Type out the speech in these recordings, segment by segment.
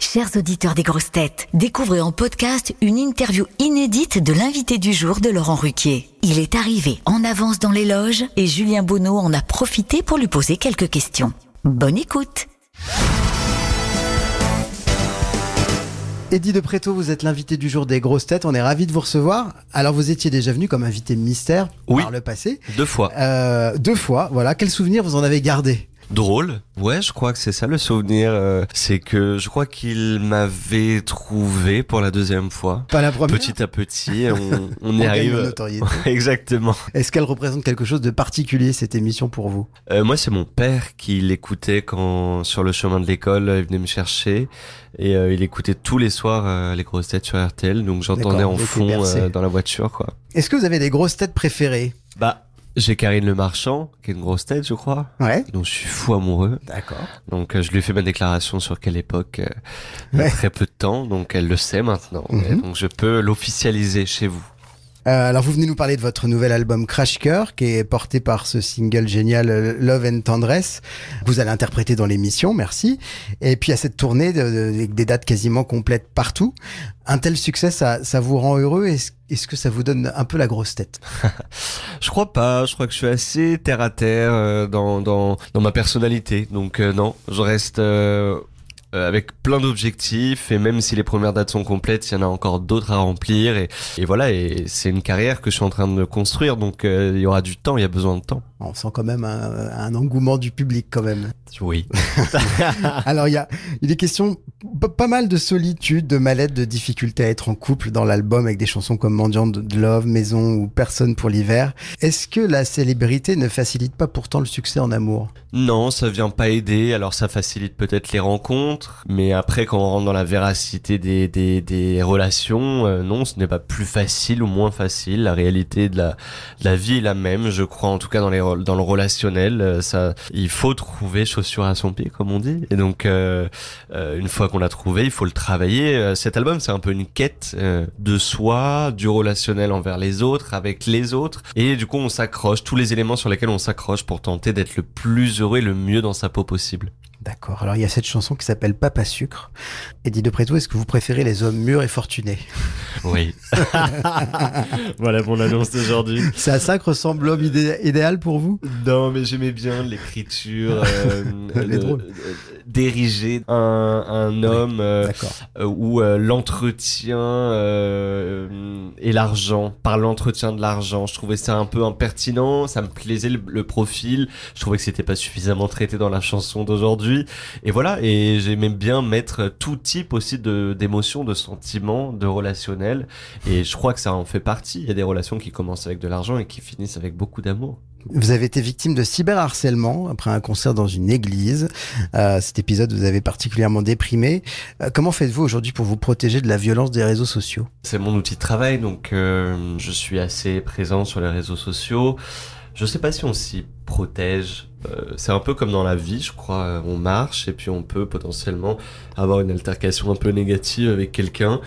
Chers auditeurs des grosses têtes, découvrez en podcast une interview inédite de l'invité du jour de Laurent Ruquier. Il est arrivé en avance dans les loges et Julien Bonneau en a profité pour lui poser quelques questions. Bonne écoute Eddie de Préto, vous êtes l'invité du jour des grosses têtes. On est ravi de vous recevoir. Alors, vous étiez déjà venu comme invité mystère Oui. par le passé. Deux fois. Euh, deux fois, voilà. Quel souvenir vous en avez gardé Drôle. Ouais, je crois que c'est ça le souvenir. euh, c'est que je crois qu'il m'avait trouvé pour la deuxième fois. Pas la première. Petit à petit, on, on On y en arrive. notoriété. Exactement. Est-ce qu'elle représente quelque chose de particulier cette émission pour vous? Euh, moi, c'est mon père qui l'écoutait quand sur le chemin de l'école, il venait me chercher et euh, il écoutait tous les soirs euh, les grosses têtes sur RTL. Donc j'entendais en fond euh, dans la voiture, quoi. Est-ce que vous avez des grosses têtes préférées? Bah, j'ai Karine Le Marchand, qui est une grosse tête, je crois. Ouais. Donc je suis fou amoureux. D'accord. Donc euh, je lui ai fait ma déclaration sur quelle époque, euh, Ouais. très peu de temps, donc elle le sait maintenant. Mhm. Et donc je peux l'officialiser chez vous. Euh, alors vous venez nous parler de votre nouvel album Crash Cœur qui est porté par ce single génial euh, Love and Tendresse vous allez interpréter dans l'émission, merci. Et puis à cette tournée des dates quasiment complètes partout. Un tel succès, ça, vous rend heureux? Est-ce que ça vous donne un peu la grosse tête? Je crois pas, je crois que je suis assez terre à terre euh, dans, ma personnalité. Donc non, je reste euh, avec plein d'objectifs et même si les premières dates sont complètes, il y en a encore d'autres à remplir et, et voilà, et c'est une carrière que je suis en train de construire, donc euh, il y aura du temps, il y a besoin de temps. On sent quand même un, un engouement du public quand même. Oui. Alors il y a, il est question pas mal de solitude, de mal-être, de difficulté à être en couple dans l'album avec des chansons comme Mendiant de Love, Maison ou Personne pour l'hiver. Est-ce que la célébrité ne facilite pas pourtant le succès en amour? Non, ça vient pas aider. Alors ça facilite peut-être les rencontres, mais après quand on rentre dans la véracité des des, des relations, euh, non, ce n'est pas plus facile ou moins facile. La réalité de la de la vie est la même, je crois en tout cas dans les dans le relationnel. euh, Ça, il faut trouver chaussure à son pied, comme on dit. Et donc euh, une fois qu'on l'a trouvé, il faut le travailler. Euh, Cet album, c'est un peu une quête euh, de soi, du relationnel envers les autres, avec les autres, et du coup on s'accroche tous les éléments sur lesquels on s'accroche pour tenter d'être le plus heureux et le mieux dans sa peau possible. D'accord. Alors il y a cette chanson qui s'appelle Papa Sucre. Eddie de Préto, est-ce que vous préférez les hommes mûrs et fortunés? Oui. voilà mon annonce d'aujourd'hui. C'est à ça que ressemble l'homme idé- idéal pour vous? Non, mais j'aimais bien l'écriture, euh, Elle est le- drôle. euh, d'ériger un, un homme euh, D'accord. euh, où euh, l'entretien euh, et l'argent, par l'entretien de l'argent, je trouvais ça un peu impertinent, ça me plaisait le, le profil, je trouvais que c'était pas suffisamment traité dans la chanson d'aujourd'hui, et voilà, et j'aimais bien mettre tout type aussi d'émotions, de sentiments, de relationnels, et je crois que ça en fait partie. Il y a des relations qui commencent avec de l'argent et qui finissent avec beaucoup d'amour. Vous avez été victime de cyberharcèlement après un concert dans une église. Euh, cet épisode vous avez particulièrement déprimé. Euh, comment faites-vous aujourd'hui pour vous protéger de la violence des réseaux sociaux? C'est mon outil de travail, donc euh, je suis assez présent sur les réseaux sociaux. Je sais pas si on s'y protège. Euh, c'est un peu comme dans la vie, je crois. Euh, On marche et puis on peut potentiellement avoir une altercation un peu négative avec quelqu'un.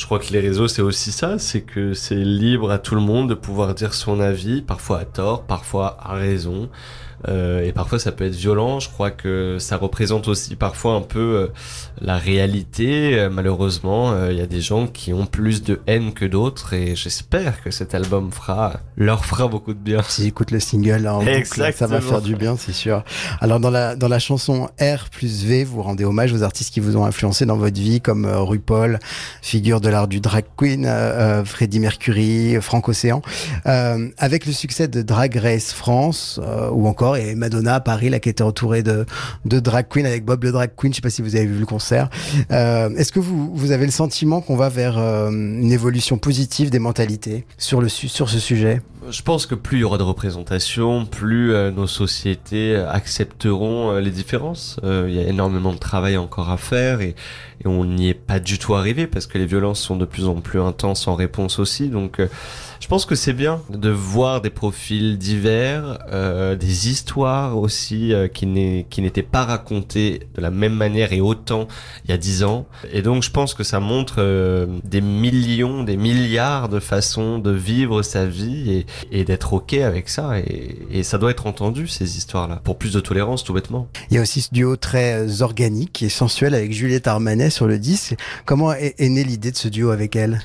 Je crois que les réseaux, c'est aussi ça, c'est que c'est libre à tout le monde de pouvoir dire son avis, parfois à tort, parfois à raison. Euh, et parfois ça peut être violent. Je crois que ça représente aussi parfois un peu euh, la réalité. Euh, malheureusement, euh, il y a des gens qui ont plus de haine que d'autres et j'espère que cet album fera leur fera beaucoup de bien. S'ils écoutent le single en boucle, ça va faire du bien, c'est sûr. Alors dans la dans la chanson R plus V, vous rendez hommage aux artistes qui vous ont influencé dans votre vie, comme RuPaul, figure de l'art du drag queen, euh, euh, Freddie Mercury, Franck Océan. Euh, avec le succès de Drag Race France, euh, ou encore et Madonna à Paris, là qui était entourée de de drag queen avec Bob le drag queen. Je sais pas si vous avez vu le concert. Euh, Est-ce que vous vous avez le sentiment qu'on va vers euh, une évolution positive des mentalités sur le su- sur ce sujet? Je pense que plus il y aura de représentation, plus euh, nos sociétés accepteront euh, les différences. Euh, Il y a énormément de travail encore à faire et, et on n'y est pas du tout arrivé parce que les violences sont de plus en plus intenses en réponse aussi. Donc euh, Je pense que c'est bien de voir des profils divers, euh, des histoires aussi euh, qui n'étaient pas racontées de la même manière et autant il y a dix ans. Et donc je pense que ça montre euh, des millions, des milliards de façons de vivre sa vie et, et d'être ok avec ça. Et, et, ça doit être entendu ces histoires-là pour plus de tolérance tout bêtement. Il y a aussi ce duo très organique et sensuel avec Juliette Armanet sur le disque. Comment est, est née l'idée de ce duo avec elle?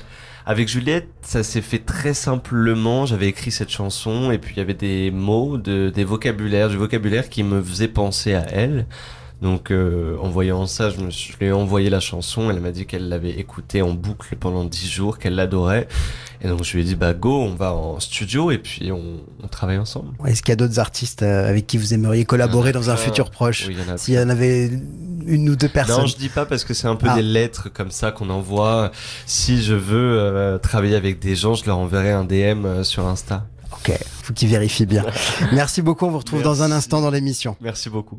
Avec Juliette, ça s'est fait très simplement. J'avais écrit cette chanson et puis il y avait des mots, de, des vocabulaires, du vocabulaire qui me faisait penser à elle. Donc euh, en voyant ça, je, me suis, je lui ai envoyé la chanson. Elle m'a dit qu'elle l'avait écoutée en boucle pendant dix jours, qu'elle l'adorait. Et donc je lui ai dit bah go, on va en studio et puis on, on travaille ensemble. Est-ce qu'il y a d'autres artistes euh, avec qui vous aimeriez collaborer dans un futur proche oui, S'il y en avait une ou deux personnes. Non, je dis pas parce que c'est un peu ah. des lettres comme ça qu'on envoie. Si je veux euh, travailler avec des gens, je leur enverrai un DM sur Insta. Ok, faut qu'ils vérifient bien. Merci beaucoup, on vous retrouve Merci. dans un instant dans l'émission. Merci beaucoup.